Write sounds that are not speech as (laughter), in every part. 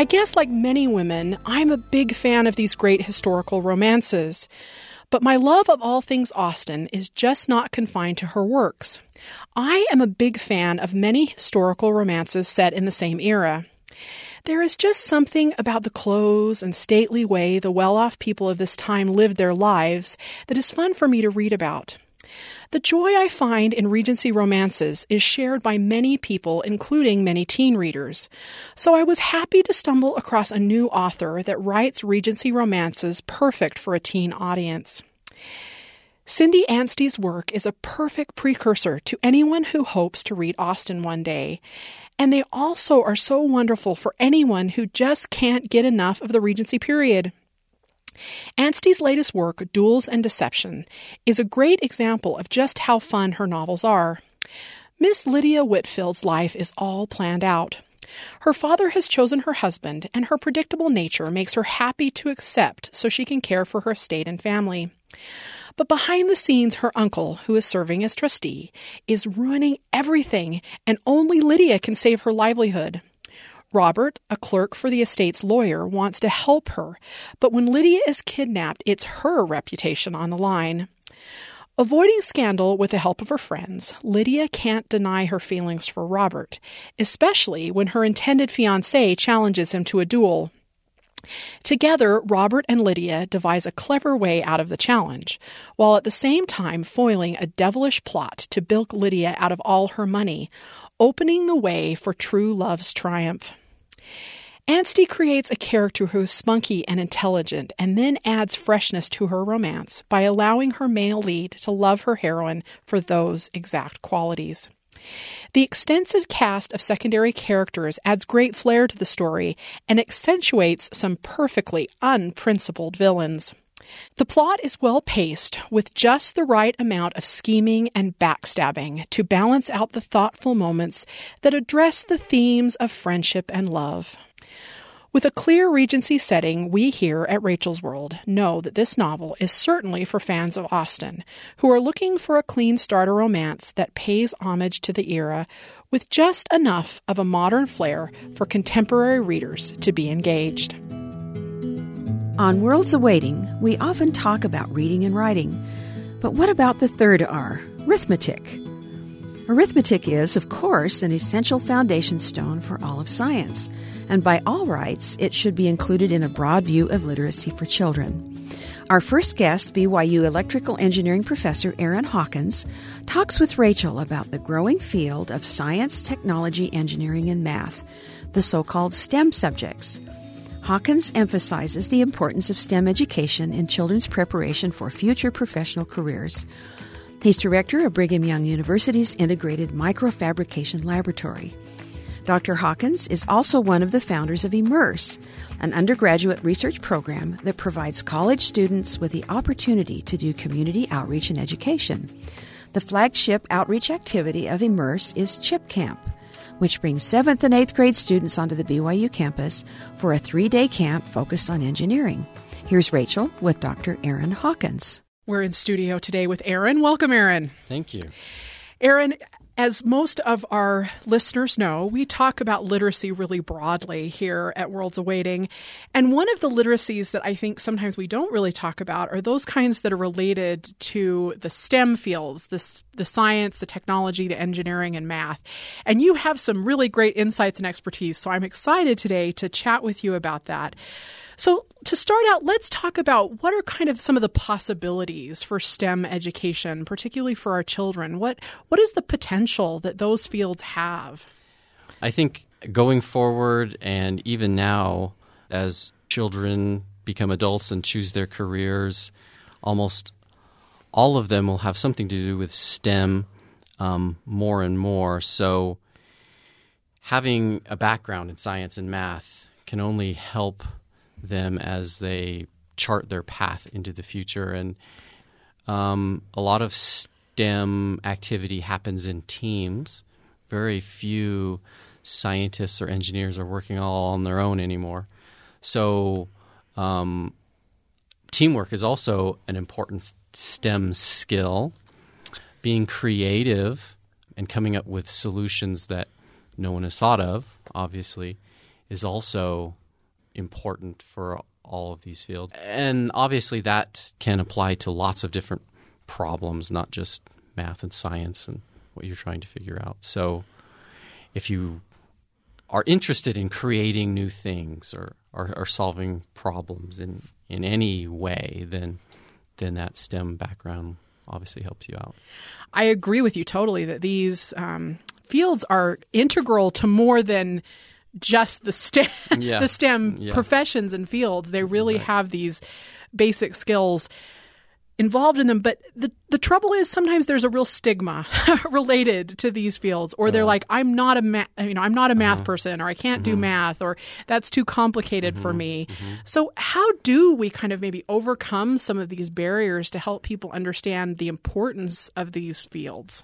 I guess, like many women, I'm a big fan of these great historical romances. But my love of all things Austen is just not confined to her works. I am a big fan of many historical romances set in the same era. There is just something about the clothes and stately way the well off people of this time lived their lives that is fun for me to read about. The joy I find in Regency romances is shared by many people, including many teen readers. So I was happy to stumble across a new author that writes Regency romances perfect for a teen audience. Cindy Anstey's work is a perfect precursor to anyone who hopes to read Austen one day. And they also are so wonderful for anyone who just can't get enough of the Regency period. Anstey's latest work, Duels and Deception, is a great example of just how fun her novels are. Miss Lydia Whitfield's life is all planned out. Her father has chosen her husband, and her predictable nature makes her happy to accept so she can care for her estate and family. But behind the scenes, her uncle, who is serving as trustee, is ruining everything, and only Lydia can save her livelihood. Robert, a clerk for the estate's lawyer, wants to help her, but when Lydia is kidnapped, it's her reputation on the line. Avoiding scandal with the help of her friends, Lydia can't deny her feelings for Robert, especially when her intended fiancé challenges him to a duel. Together, Robert and Lydia devise a clever way out of the challenge, while at the same time foiling a devilish plot to bilk Lydia out of all her money, opening the way for true love's triumph. Anstey creates a character who is spunky and intelligent and then adds freshness to her romance by allowing her male lead to love her heroine for those exact qualities. The extensive cast of secondary characters adds great flair to the story and accentuates some perfectly unprincipled villains. The plot is well paced, with just the right amount of scheming and backstabbing to balance out the thoughtful moments that address the themes of friendship and love. With a clear Regency setting, we here at Rachel's World know that this novel is certainly for fans of Austen, who are looking for a clean starter romance that pays homage to the era with just enough of a modern flair for contemporary readers to be engaged. On Worlds Awaiting, we often talk about reading and writing. But what about the third R, arithmetic? Arithmetic is, of course, an essential foundation stone for all of science, and by all rights, it should be included in a broad view of literacy for children. Our first guest, BYU electrical engineering professor Aaron Hawkins, talks with Rachel about the growing field of science, technology, engineering, and math, the so called STEM subjects. Hawkins emphasizes the importance of STEM education in children's preparation for future professional careers. He's director of Brigham Young University's Integrated Microfabrication Laboratory. Dr. Hawkins is also one of the founders of Immerse, an undergraduate research program that provides college students with the opportunity to do community outreach and education. The flagship outreach activity of Immerse is Chip Camp, which brings 7th and 8th grade students onto the BYU campus for a three day camp focused on engineering. Here's Rachel with Dr. Aaron Hawkins. We're in studio today with Aaron. Welcome, Aaron. Thank you. Aaron, as most of our listeners know, we talk about literacy really broadly here at Worlds Awaiting. And one of the literacies that I think sometimes we don't really talk about are those kinds that are related to the STEM fields, the, the science, the technology, the engineering, and math. And you have some really great insights and expertise. So I'm excited today to chat with you about that. So, to start out, let's talk about what are kind of some of the possibilities for STEM education, particularly for our children. What what is the potential that those fields have? I think going forward and even now as children become adults and choose their careers, almost all of them will have something to do with STEM um, more and more. So, having a background in science and math can only help them as they chart their path into the future. And um, a lot of STEM activity happens in teams. Very few scientists or engineers are working all on their own anymore. So, um, teamwork is also an important STEM skill. Being creative and coming up with solutions that no one has thought of, obviously, is also important for all of these fields. And obviously, that can apply to lots of different problems, not just math and science and what you're trying to figure out. So, if you are interested in creating new things or, or, or solving problems in, in any way, then then that STEM background obviously helps you out. I agree with you totally that these um, fields are integral to more than just the STEM, (laughs) Yeah. the STEM Yeah. professions and fields. They really have these basic skills involved in them. But the the trouble is sometimes there's a real stigma (laughs) related to these fields, or they're uh-huh. like, I'm not a ma- you know I'm not a math uh-huh. person, or I can't do mm-hmm. math, or that's too complicated for mm-hmm. me. Mm-hmm. So how do we kind of maybe overcome some of these barriers to help people understand the importance of these fields?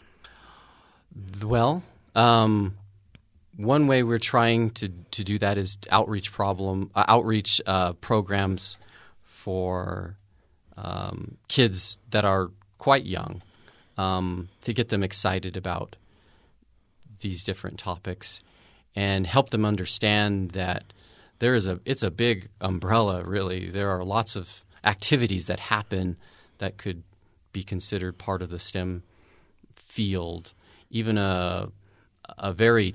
Well, um, one way we're trying to, to do that is outreach problem uh, outreach uh, programs for um, kids that are quite young um, to get them excited about these different topics and help them understand that there is a it's a big umbrella really. There are lots of activities that happen that could be considered part of the STEM field. Even a a very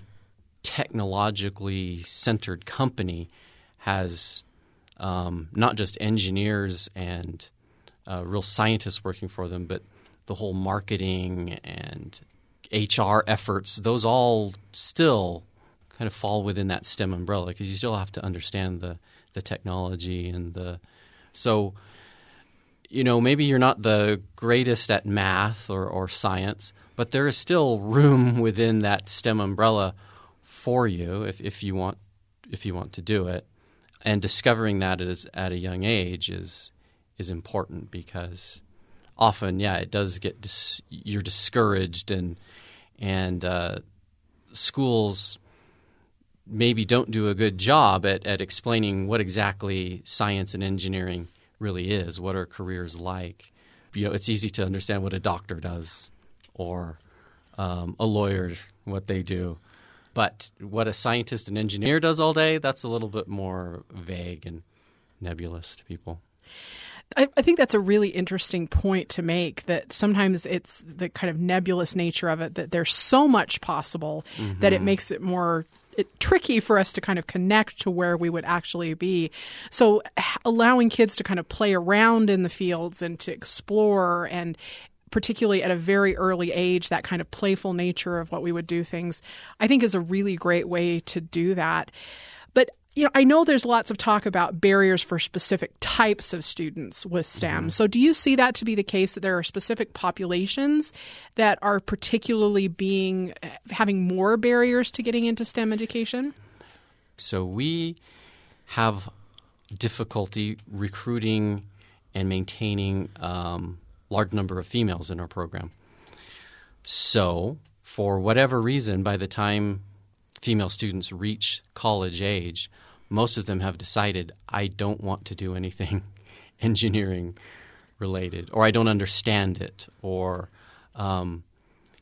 technologically centered company has um, not just engineers and uh, real scientists working for them, but the whole marketing and HR efforts, those all still kind of fall within that STEM umbrella because you still have to understand the, the technology and the. So, you know, maybe you're not the greatest at math or, or science, but there is still room (laughs) within that STEM umbrella for you if, if you want if you want to do it. And discovering that is at a young age is is important because often, yeah, it does get dis- you're discouraged and and uh, schools maybe don't do a good job at, at explaining what exactly science and engineering really is. What are careers like? You know, it's easy to understand what a doctor does or um, a lawyer what they do. But what a scientist and engineer does all day, that's a little bit more vague and nebulous to people. I, I think that's a really interesting point to make that sometimes it's the kind of nebulous nature of it that there's so much possible that it mm-hmm. makes it more it, tricky for us to kind of connect to where we would actually be. So h- allowing kids to kind of play around in the fields and to explore and particularly at a very early age that kind of playful nature of what we would do things I think is a really great way to do that. But you know, I know there's lots of talk about barriers for specific types of students with STEM. So, do you see that to be the case that there are specific populations that are particularly being having more barriers to getting into STEM education? So we have difficulty recruiting and maintaining um, large number of females in our program. So, for whatever reason, by the time female students reach college age, most of them have decided, I don't want to do anything (laughs) engineering related, or I don't understand it, or um,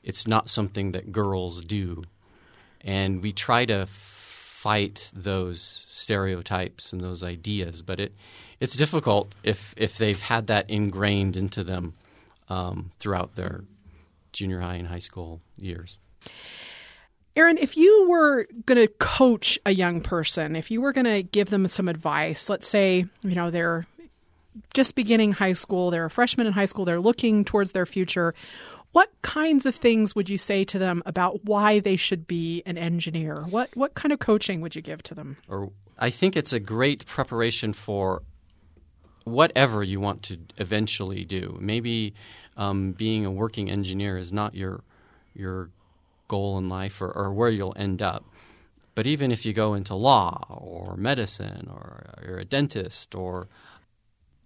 it's not something that girls do. And we try to fight those stereotypes and those ideas, but it, it's difficult if, if they've had that ingrained into them um, throughout their junior high and high school years. Aaron, if you were going to coach a young person, if you were going to give them some advice, let's say, you know, they're just beginning high school, they're a freshman in high school, they're looking towards their future, what kinds of things would you say to them about why they should be an engineer? What what kind of coaching would you give to them? Or I think it's a great preparation for whatever you want to eventually do. Maybe um, being a working engineer is not your your goal in life or, or where you'll end up. But even if you go into law or medicine or you're a dentist or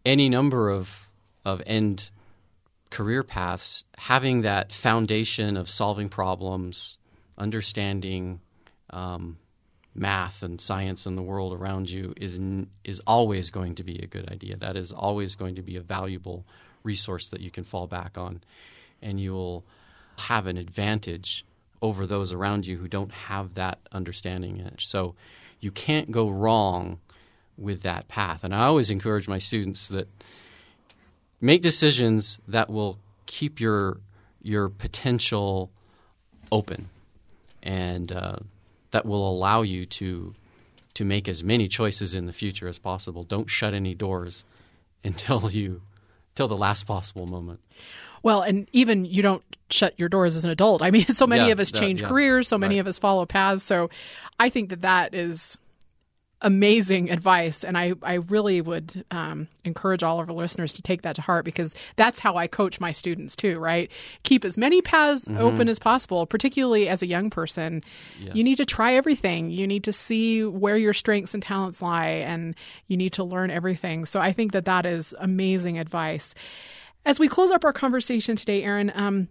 any number of of end career paths, having that foundation of solving problems, understanding um, math and science and the world around you is is always going to be a good idea. That is always going to be a valuable resource that you can fall back on, and you will have an advantage over those around you who don't have that understanding. So you can't go wrong with that path. And I always encourage my students that make decisions that will keep your your potential open and uh, that will allow you to to make as many choices in the future as possible. Don't shut any doors (laughs) until you till the last possible moment. Well, and even you don't shut your doors as an adult. I mean, (laughs) so many Yeah, of us that- change yeah, careers, so many right. of us follow paths. So I think that that is amazing advice. And I, I really would um, encourage all of our listeners to take that to heart because that's how I coach my students too, right? Keep as many paths Mm-hmm. open as possible, particularly as a young person. You need to try everything. You need to see where your strengths and talents lie, and you need to learn everything. So I think that that is amazing advice. As we close up our conversation today, Aaron, um,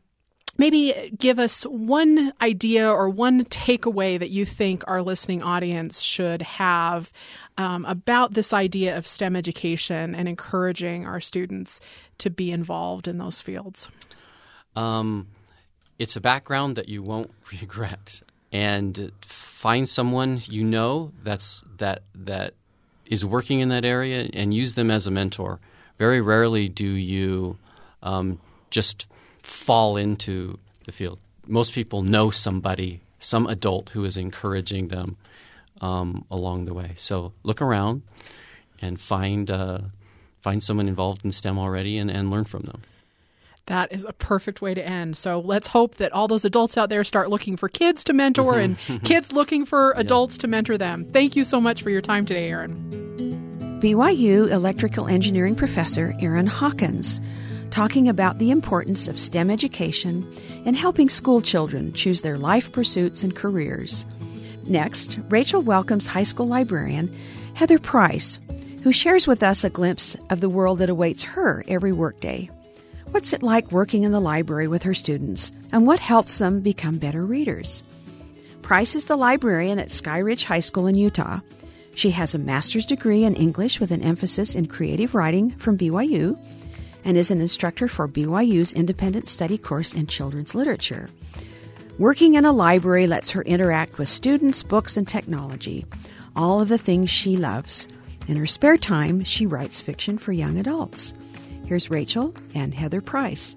maybe give us one idea or one takeaway that you think our listening audience should have um, about this idea of STEM education and encouraging our students to be involved in those fields. Um, it's a background that you won't (laughs) regret, and find someone you know that's that that is working in that area, and use them as a mentor. Very rarely do you um, just fall into the field. Most people know somebody, some adult who is encouraging them um, along the way. So look around and find uh, find someone involved in STEM already, and, and learn from them. That is a perfect way to end. So let's hope that all those adults out there start looking for kids to mentor and (laughs) kids looking for adults to mentor them. Thank you so much for your time today, Aaron. BYU electrical engineering professor Aaron Hawkins talking about the importance of STEM education and helping school children choose their life pursuits and careers. Next, Rachel welcomes high school librarian Heather Price, who shares with us a glimpse of the world that awaits her every workday. What's it like working in the library with her students, and what helps them become better readers? Price is the librarian at Skyridge High School in Utah. She has a master's degree in English with an emphasis in creative writing from BYU and is an instructor for BYU's independent study course in children's literature. Working in a library lets her interact with students, books, and technology, all of the things she loves. In her spare time, she writes fiction for young adults. Here's Rachel and Heather Price.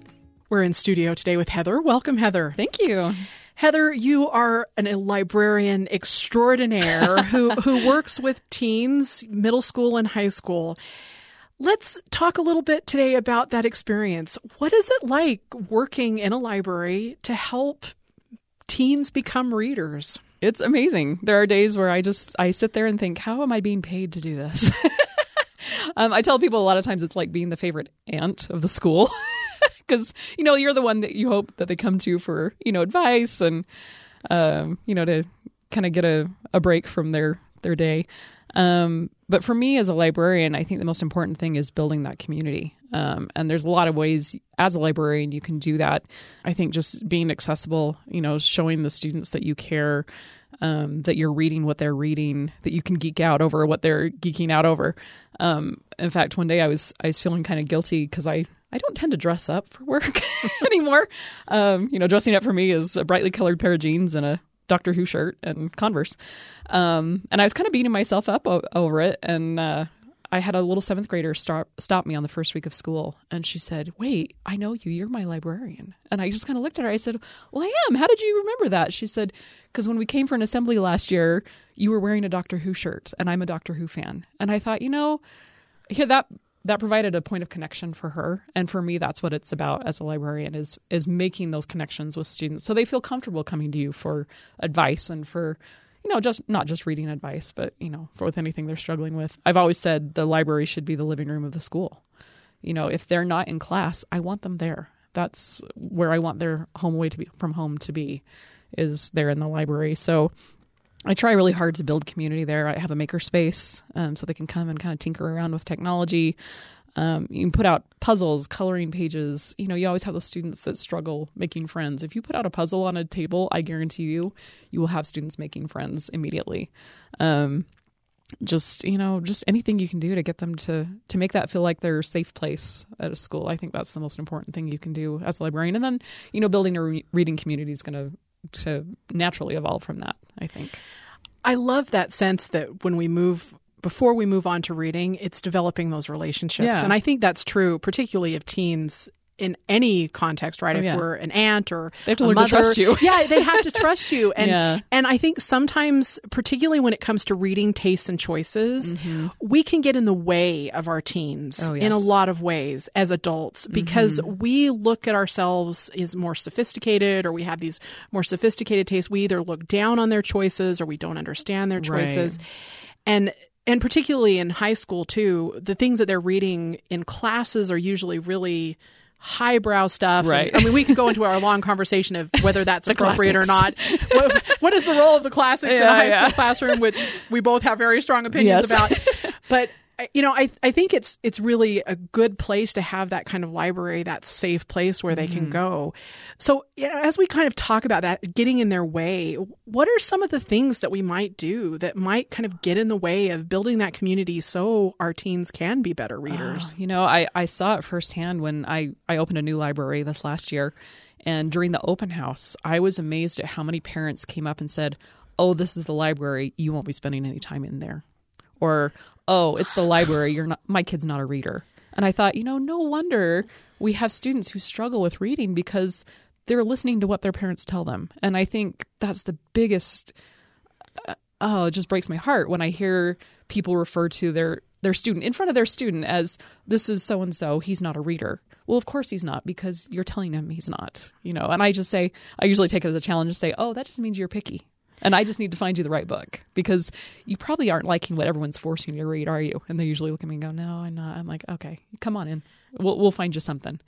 We're in studio today with Heather. Welcome, Heather. Thank you. Heather, you are an, a librarian extraordinaire (laughs) who, who works with teens, middle school and high school. Let's talk a little bit today about that experience. What is it like working in a library to help teens become readers? It's amazing. There are days where I just I sit there and think, how am I being paid to do this? (laughs) um, I tell people a lot of times it's like being the favorite aunt of the school (laughs) because you know you're the one that you hope that they come to for you know advice and um, you know to kind of get a, a break from their their day. Um, but for me as a librarian, I think the most important thing is building that community. Um, and there's a lot of ways as a librarian you can do that. I think just being accessible, you know, showing the students that you care, um, that you're reading what they're reading, that you can geek out over what they're geeking out over. Um, in fact, one day I was I was feeling kind of guilty because I I don't tend to dress up for work (laughs) anymore. Um, you know, dressing up for me is a brightly colored pair of jeans and a Doctor Who shirt and Converse. Um, and I was kind of beating myself up o- over it. And uh, I had a little seventh grader stop stop me on the first week of school, and she said, "Wait, I know you. You're my librarian." And I just kind of looked at her. I said, "Well, I am. How did you remember that?" She said, "Because when we came for an assembly last year, you were wearing a Doctor Who shirt, and I'm a Doctor Who fan." And I thought, you know, here that that provided a point of connection for her. And for me that's what it's about as a librarian is is making those connections with students. So they feel comfortable coming to you for advice and for you know just not just reading advice but you know for with anything they're struggling with. I've always said the library should be the living room of the school. You know if they're not in class i want them there. That's where i want their home away to be from home to be is there in the library. So I try really hard to build community there. I have a maker space um, so they can come and kind of tinker around with technology. Um, you can put out puzzles, coloring pages. You know, you always have those students that struggle making friends. If you put out a puzzle on a table, I guarantee you, you will have students making friends immediately. Um, just you know, just anything you can do to get them to to make that feel like their safe place at a school. I think that's the most important thing you can do as a librarian. And then you know, building a re- reading community is going to to naturally evolve from that. I think. I love that sense that when we move before we move on to reading, it's developing those relationships. Yeah. And I think that's true, particularly of teens in any context, right? Oh, if yeah. we're an aunt or They have to learn to mother, trust you. (laughs) yeah, they have to (laughs) trust you. And Yeah. and I think sometimes, particularly when it comes to reading tastes and choices, we can get in the way of our teens Mm-hmm. Oh, in a. Mm-hmm. lot of ways as adults because we look at ourselves as more sophisticated or we have these more sophisticated tastes. We either look down on their choices or we don't understand their Right. choices. And and particularly in high school too, the things that they're reading in classes are usually really highbrow stuff. And, Right. I mean, we can go into our long conversation of whether (laughs) that's appropriate or not. (laughs) What, what is the role of the classics in a Yeah, high school classroom, which we both have very strong opinions Yes. about. (laughs) But you know, I I think it's it's really a good place to have that kind of library, that safe place where they Mm-hmm. can go. So, you know, as we kind of talk about that, getting in their way, what are some of the things that we might do that might kind of get in the way of building that community so our teens can be better readers? You know, I, I saw it firsthand when I, I opened a new library this last year. And during the open house, I was amazed at how many parents came up and said, Oh, this is the library. You won't be spending any time in there. Or, Oh, it's the library. You're not, my kid's not a reader. And I thought, you know, no wonder we have students who struggle with reading because they're listening to what their parents tell them. And I think that's the biggest uh, oh, it just breaks my heart when I hear people refer to their their student in front of their student as this is so and so. He's not a reader. Well, of course he's not because you're telling him he's not. You know, and I just say I usually take it as a challenge to say, oh, that just means you're picky. And I just need to find you the right book because you probably aren't liking what everyone's forcing you to read, are you? And they usually look at me and go, "No, I'm not." I'm like, "Okay, come on in. We'll we'll find you something."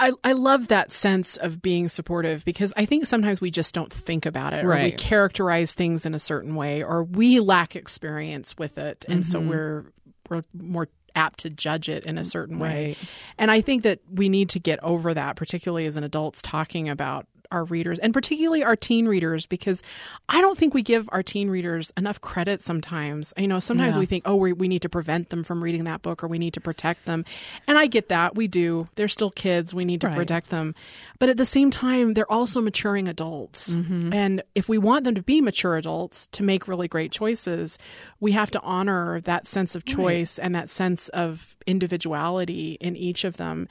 I, I love that sense of being supportive because I think sometimes we just don't think about it or we characterize things in a certain way or we lack experience with it and so Mm-hmm. we're we're more apt to judge it in a certain way. Right. And I think that we need to get over that particularly as an adults talking about our readers and particularly our teen readers because I don't think we give our teen readers enough credit sometimes. You know, sometimes Yeah. we think, oh, we, we need to prevent them from reading that book or we need to protect them. And I get that. We do. They're still kids. We need to Right. protect them. But at the same time, they're also maturing adults. Mm-hmm. And if we want them to be mature adults to make really great choices, we have to honor that sense of choice and that sense of individuality in each of them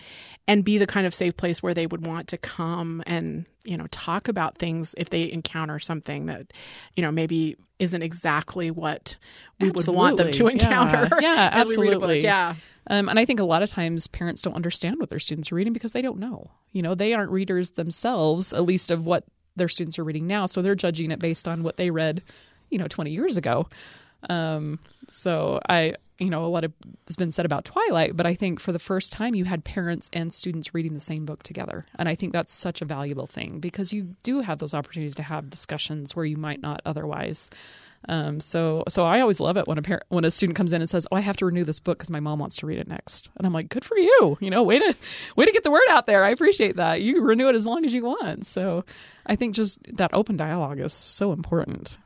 and be the kind of safe place where they would want to come and, you know, talk about things if they encounter something that, you know, maybe isn't exactly what we would want them to Absolutely. Yeah. encounter. (laughs) Yeah, (laughs) as we read a book. absolutely. Yeah. Um, and I think a lot of times parents don't understand what their students are reading because they don't know. You know, they aren't readers themselves, at least of what their students are reading now. So they're judging it based on what they read, you know, 20 years ago. Um, so I, you know, a lot of has been said about Twilight, but I think for the first time you had parents and students reading the same book together. And I think that's such a valuable thing because you do have those opportunities to have discussions where you might not otherwise. Um, so, so I always love it when a parent, when a student comes in and says, "Oh, I have to renew this book because my mom wants to read it next," and I'm like, "Good for you! You know, way to, way to get the word out there. I appreciate that. You can renew it as long as you want." So, I think just that open dialogue is so important.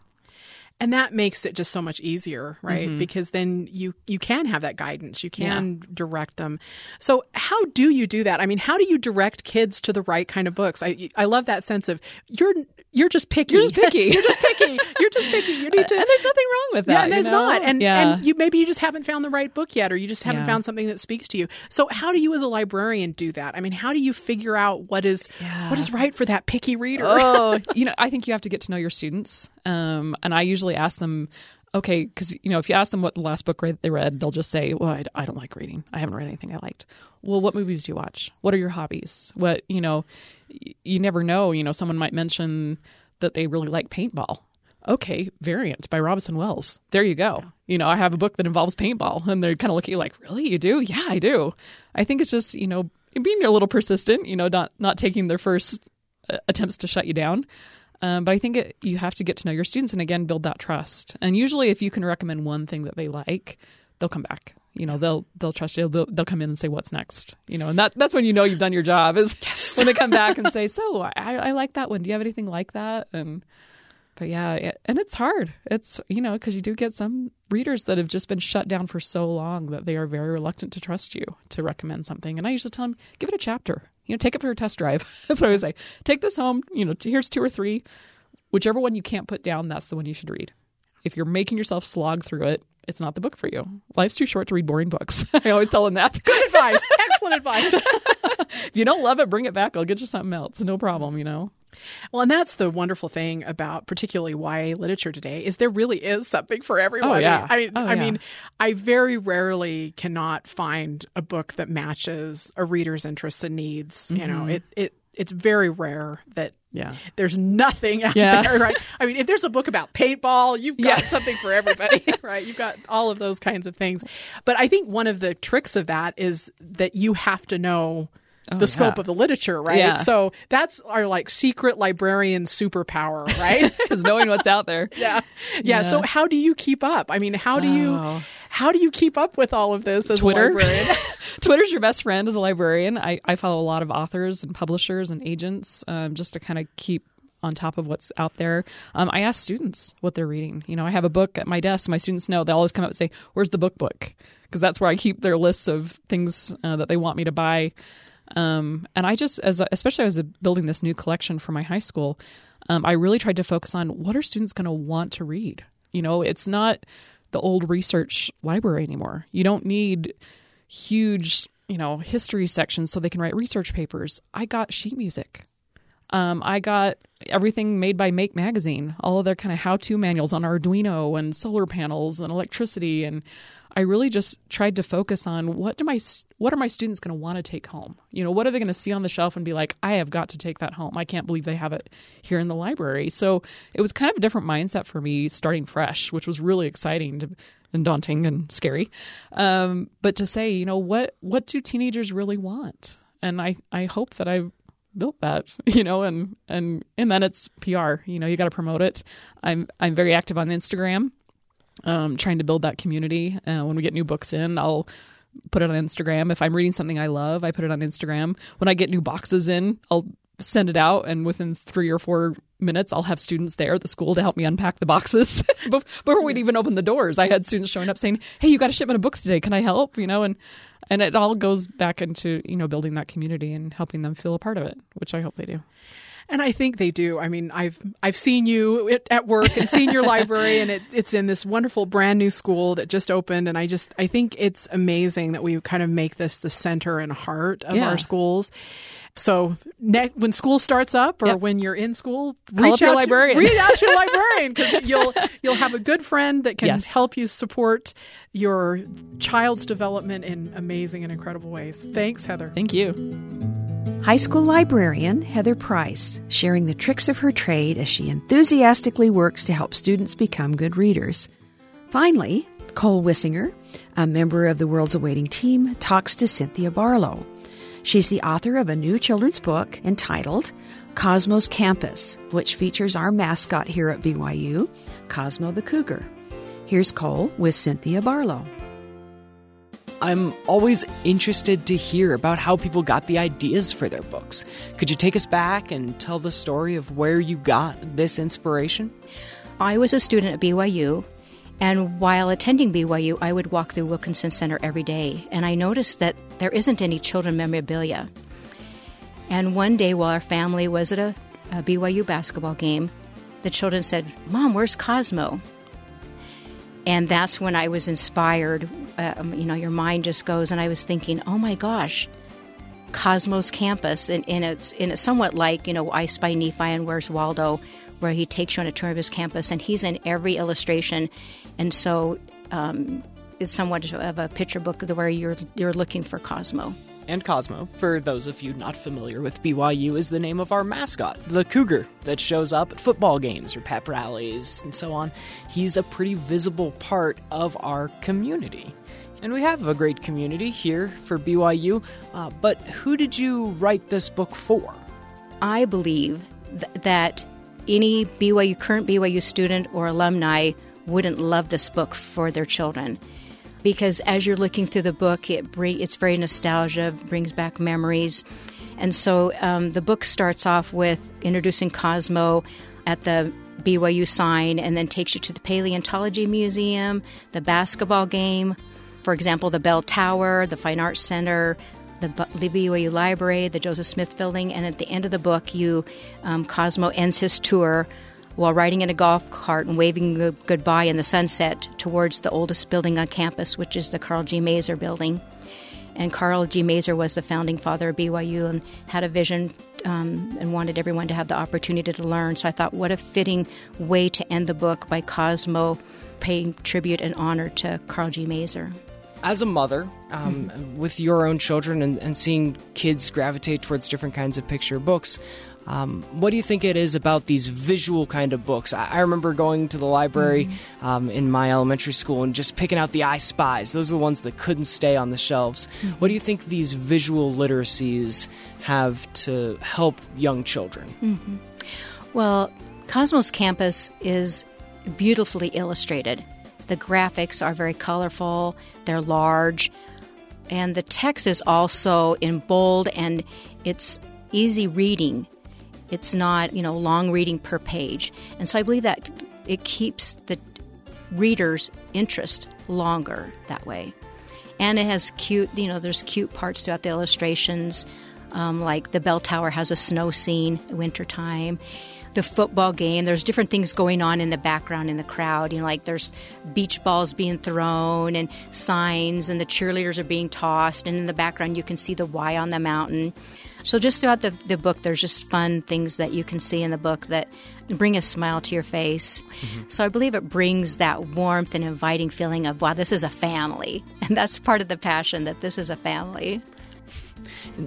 And that makes it just so much easier right Mm-hmm. because then you you can have that guidance you can direct them so how do you do that i mean how do you direct kids to the right kind of books i i love that sense of you're you're just picky You're just picky. (laughs) you're just picky you're just picky you need (laughs) to and there's nothing wrong with that. yeah, you there's know? not, and yeah. and you maybe you just haven't found the right book yet, or you just haven't Yeah. found something that speaks to you. So, how do you, as a librarian, do that? I mean, how do you figure out what is what is right for that picky reader? oh, (laughs) you know, I think you have to get to know your students. Um, and I usually ask them, okay, because you know, if you ask them what the last book they read, they'll just say, "Well, I, I don't like reading. I haven't read anything I liked." Well, what movies do you watch? What are your hobbies? What you know, y- you never know. You know, someone might mention that they really like paintball. Okay, Variant by Robison Wells. There you go. You know, I have a book that involves paintball, and they kind of look at you like, "Really, you do? Yeah, I do." I think it's just you know being a little persistent. You know, not not taking their first uh, attempts to shut you down. Um, but I think it, you have to get to know your students and again build that trust. And usually, if you can recommend one thing that they like, they'll come back. You know, they'll they'll trust you. They'll, they'll come in and say, "What's next?" You know, and that that's when you know you've done your job. Is (laughs) when they come back and (laughs) say, "So, I, I like that one. Do you have anything like that?" And but yeah, it, and it's hard. It's you know because you do get some readers that have just been shut down for so long that they are very reluctant to trust you to recommend something. And I usually tell them, give it a chapter. You know, take it for a test drive. (laughs) that's what I always say. Take this home. You know, here's two or three. Whichever one you can't put down, that's the one you should read. If you're making yourself slog through it, it's not the book for you. Life's too short to read boring books. (laughs) I always tell them that. Good advice. (laughs) Excellent advice. if you don't love it, bring it back. I'll get you something else. No problem, you know. Well, and that's the wonderful thing about particularly YA literature today is there really is something for everyone. Oh, yeah. I, oh, I yeah. mean, I very rarely cannot find a book that matches a reader's interests and needs. You know, mm-hmm. it it it's very rare that Yeah. there's nothing out Yeah. there, right? I mean, if there's a book about paintball, you've got Yeah. something for everybody, (laughs) right? You've got all of those kinds of things. But I think one of the tricks of that is that you have to know the scope Oh, yeah. of the literature, right? Yeah. So that's our like secret librarian superpower, right? (laughs) Because knowing what's out there. (laughs) yeah. yeah. So how do you keep up? I mean, how do you Oh. how do you keep up with all of this as Twitter. a librarian? (laughs) Twitter's your best friend as a librarian. I, I follow a lot of authors and publishers and agents um, just to kind of keep on top of what's out there. Um, I ask students what they're reading. You know, I have a book at my desk. My students know they always come up and say, "Where's the book book?" Because that's where I keep their lists of things uh, that they want me to buy. Um, and I just, as especially as a, building this new collection for my high school, um, I really tried to focus on what are students going to want to read. You know, it's not the old research library anymore. You don't need huge, you know, history sections so they can write research papers. I got sheet music. Um, I got everything made by Make Magazine, all of their kind of how-to manuals on Arduino and solar panels and electricity, and I really just tried to focus on what do my what are my students going to want to take home? You know, what are they going to see on the shelf and be like, I have got to take that home. I can't believe they have it here in the library. So it was kind of a different mindset for me starting fresh, which was really exciting to, and daunting and scary. Um, but to say, you know, what what do teenagers really want? And I I hope that I've built that (laughs) you know and and and then it's pr you know you got to promote it i'm i'm very active on instagram um trying to build that community. Uh, when we get new books in i'll put it on instagram. If i'm reading something i love i put it on instagram. When i get new boxes in i'll send it out and within three or four minutes i'll have students there at the school to help me unpack the boxes. (laughs) Before we'd even open the doors i had students showing up saying hey you got a shipment of books today. Can i help? You know and and it all goes back into you know building that community and helping them feel a part of it which i hope they do And I think they do. I mean, I've I've seen you at- work and seen your (laughs) library, and it, it's in this wonderful brand new school that just opened. And I just I think it's amazing that we kind of make this the center and heart of Yeah. our schools. So ne- when school starts up, or Yep. when you're in school, Call reach your out to- librarian. reach out to your (laughs) librarian because you'll you'll have a good friend that can Yes. help you support your child's development in amazing and incredible ways. Thanks, Heather. thank you High school librarian Heather Price sharing the tricks of her trade as she enthusiastically works to help students become good readers. Finally, Cole Wissinger, a member of the World's Awaiting team, talks to Cynthia Barlow. She's the author of a new children's book entitled Cosmos Campus, which features our mascot here at BYU, Cosmo the Cougar. Here's Cole with Cynthia Barlow. I'm always interested to hear about how people got the ideas for their books. Could you take us back and tell the story of where you got this inspiration? I was a student at BYU, and while attending BYU, I would walk through Wilkinson Center every day, and I noticed that there isn't any children memorabilia. And one day, while our family was at a, a BYU basketball game, the children said, Mom, where's Cosmo? And that's when I was inspired. Um, you know, your mind just goes, and I was thinking, oh my gosh, Cosmos Campus, and, and it's it's somewhat like you know I Spy Nephi and Where's Waldo, where he takes you on a tour of his campus, and he's in every illustration, and so um, it's somewhat of a picture book where you're you're looking for Cosmo. And Cosmo, for those of you not familiar with BYU, is the name of our mascot, the cougar, that shows up at football games or pep rallies and so on. He's a pretty visible part of our community. And we have a great community here for BYU, uh, but who did you write this book for? I believe th- that any BYU current BYU student or alumni wouldn't love this book for their children. Because as you're looking through the book, it bring, it's very nostalgia, brings back memories. And so um, the book starts off with introducing Cosmo at the BYU sign and then takes you to the Paleontology Museum, the basketball game, for example, the Bell Tower, the Fine Arts Center, the, BYU Library, the Joseph Smith Building, and at the end of the book, you um, Cosmo ends his tour while riding in a golf cart and waving g- goodbye in the sunset towards the oldest building on campus, which is the Karl G. Maeser Building. And Karl G. Maeser was the founding father of BYU and had a vision um, and wanted everyone to have the opportunity to learn. So I thought, what a fitting way to end the book by Cosmo paying tribute and honor to Karl G. Maeser. As a mother, um, mm-hmm. with your own children and, and, seeing kids gravitate towards different kinds of picture books, um, what do you think it is about these visual kind of books? I, I remember going to the library mm-hmm. um, in my elementary school and just picking out the I Spies. Those are the ones that couldn't stay on the shelves. Mm-hmm. What do you think these visual literacies have to help young children? Mm-hmm. Well, Cosmos Campus is beautifully illustrated. The graphics are very colorful, they're large, and the text is also in bold and it's easy reading it's not, you know, long reading per page. And so I believe that it keeps the reader's interest longer that way. And it has cute, you know, there's cute parts throughout the illustrations. Um, like the bell tower has a snow scene wintertime the football game there's different things going on in the background in the crowd you know like there's beach balls being thrown and signs and the cheerleaders are being tossed and in the background you can see the y on the mountain so just throughout the, the book, there's just fun things that you can see in the book that bring a smile to your face. Mm-hmm. So I believe it brings that warmth and inviting feeling of, wow, this is a family. (laughs) And that's part of the passion that this is a family.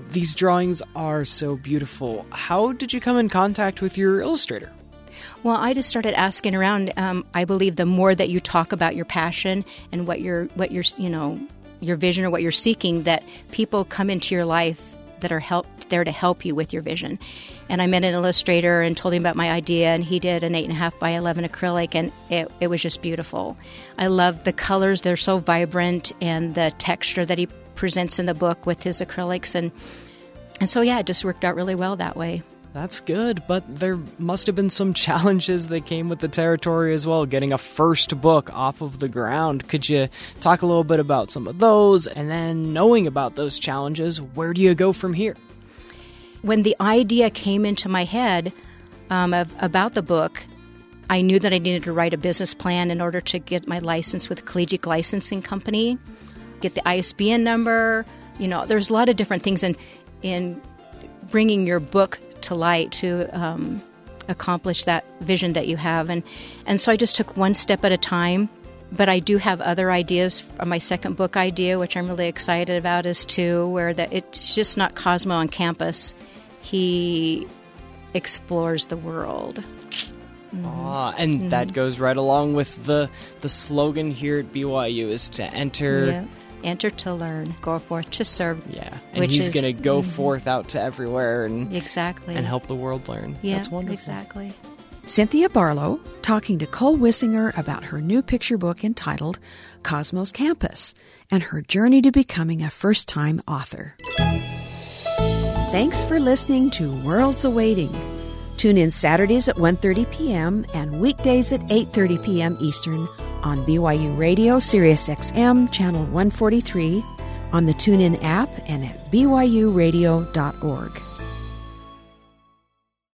These drawings are so beautiful. How did you come in contact with your illustrator? Well, I just started asking around. Um, I believe the more that you talk about your passion and what you're, what you're, you know, your vision or what you're seeking, that people come into your life that are help there to help you with your vision. And I met an illustrator and told him about my idea, and he did an eight and a half by eleven acrylic, and it, it was just beautiful. I love the colors; they're so vibrant, and the texture that he presents in the book with his acrylics, and and so yeah, it just worked out really well that way. That's good, but there must have been some challenges that came with the territory as well, getting a first book off of the ground. Could you talk a little bit about some of those? And then, knowing about those challenges, where do you go from here? When the idea came into my head um, of, about the book, I knew that I needed to write a business plan in order to get my license with Collegiate Licensing Company, get the ISBN number. You know, there's a lot of different things in in bringing your book to light to um, accomplish that vision that you have. And, and so I just took one step at a time. But I do have other ideas. My second book idea, which I'm really excited about, is too, where that it's just not Cosmo on campus. He explores the world. Mm-hmm. Ah, and mm-hmm. that goes right along with the the slogan here at BYU is to enter enter to learn, go forth to serve. Yeah, and he's going to go mm-hmm. forth out to everywhere and exactly and help the world learn. Yeah, That's wonderful. Exactly. Cynthia Barlow talking to Cole Wissinger about her new picture book entitled Cosmos Campus and her journey to becoming a first-time author. Thanks for listening to Worlds Awaiting. Tune in Saturdays at 1:30 p.m. and weekdays at 8:30 p.m. Eastern on BYU Radio Sirius XM channel 143 on the TuneIn app and at byuradio.org.